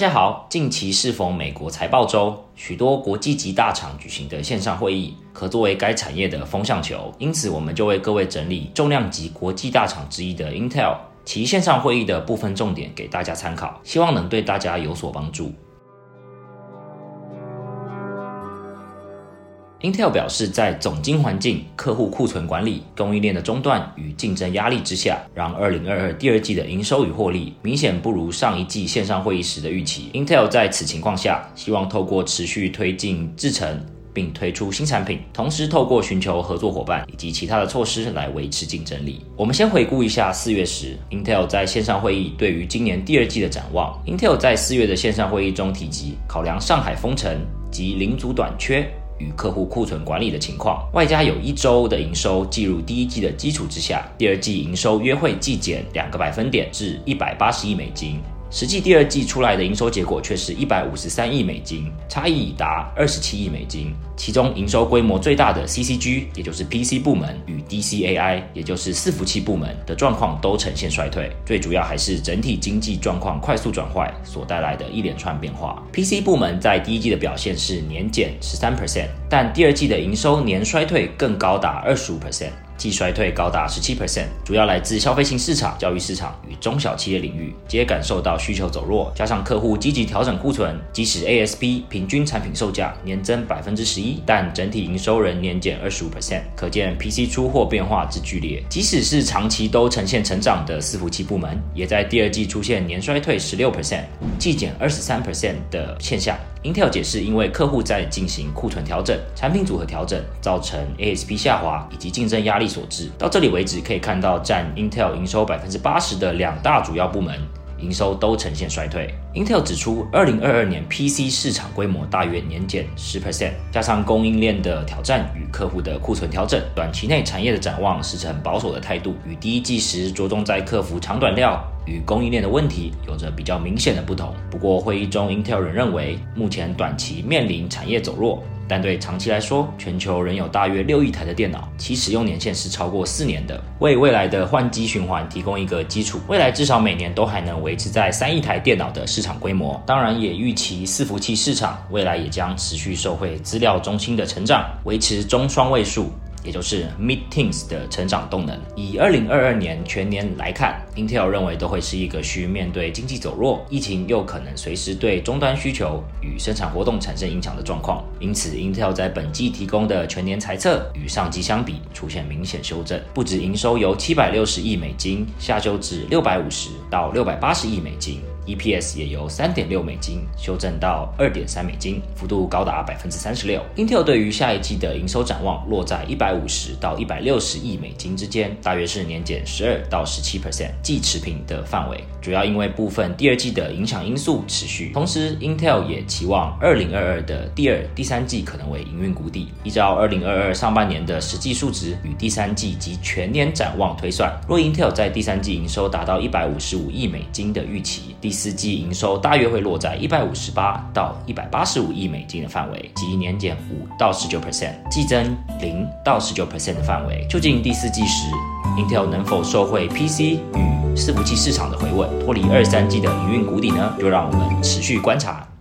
大家好，近期适逢美国财报周，许多国际级大厂举行的线上会议，可作为该产业的风向球。因此，我们就为各位整理重量级国际大厂之一的 Intel 其线上会议的部分重点给大家参考，希望能对大家有所帮助。Intel 表示，在总经环境、客户库存管理、供应链的中断与竞争压力之下，让2022第二季的营收与获利明显不如上一季线上会议时的预期。Intel 在此情况下，希望透过持续推进制程，并推出新产品，同时透过寻求合作伙伴以及其他的措施来维持竞争力。我们先回顾一下四月时 Intel 在线上会议对于今年第二季的展望。Intel 在四月的线上会议中提及，考量上海封城及零组短缺。与客户库存管理的情况，外加有一周的营收计入第一季的基础之下，第二季营收约会季减两个百分点至一百八十亿美金。实际第二季出来的营收结果却是一百五十三亿美金，差异已达二十七亿美金。其中营收规模最大的 CCG，也就是 PC 部门与 DCAI，也就是伺服器部门的状况都呈现衰退。最主要还是整体经济状况快速转坏所带来的一连串变化。PC 部门在第一季的表现是年减十三 percent，但第二季的营收年衰退更高达二十五 percent。季衰退高达十七 percent，主要来自消费性市场、教育市场与中小企业领域，皆感受到需求走弱，加上客户积极调整库存，即使 ASP 平均产品售价年增百分之十一，但整体营收仍年减二十五 percent，可见 PC 出货变化之剧烈。即使是长期都呈现成长的伺服器部门，也在第二季出现年衰退十六 percent，季减二十三 percent 的现象。Intel 解释，因为客户在进行库存调整、产品组合调整，造成 ASP 下滑以及竞争压力所致。到这里为止，可以看到占 Intel 营收百分之八十的两大主要部门，营收都呈现衰退。Intel 指出，二零二二年 PC 市场规模大约年减十 percent，加上供应链的挑战与客户的库存调整，短期内产业的展望是呈保守的态度，与第一季时着重在克服长短料。与供应链的问题有着比较明显的不同。不过会议中，Intel 仍认为目前短期面临产业走弱，但对长期来说，全球仍有大约六亿台的电脑，其使用年限是超过四年的，为未来的换机循环提供一个基础。未来至少每年都还能维持在三亿台电脑的市场规模。当然，也预期伺服器市场未来也将持续受惠资料中心的成长，维持中双位数。也就是 mid-teens 的成长动能。以二零二二年全年来看，Intel 认为都会是一个需面对经济走弱、疫情又可能随时对终端需求与生产活动产生影响的状况。因此，Intel 在本季提供的全年财测与上季相比出现明显修正，不止营收由七百六十亿美金下修至六百五十到六百八十亿美金。EPS 也由三点六美金修正到二点三美金，幅度高达百分之三十六。Intel 对于下一季的营收展望落在一百五十到一百六十亿美金之间，大约是年减十二到十七 percent，即持平的范围。主要因为部分第二季的影响因素持续，同时 Intel 也期望二零二二的第二、第三季可能为营运谷底。依照二零二二上半年的实际数值与第三季及全年展望推算，若 Intel 在第三季营收达到一百五十五亿美金的预期，第四季营收大约会落在一百五十八到一百八十五亿美金的范围，即年减五到十九 percent，季增零到十九 percent 的范围。究竟第四季时 Intel 能否受惠 PC 与伺服器市场的回稳，脱离二三季的营运谷底呢？就让我们持续观察。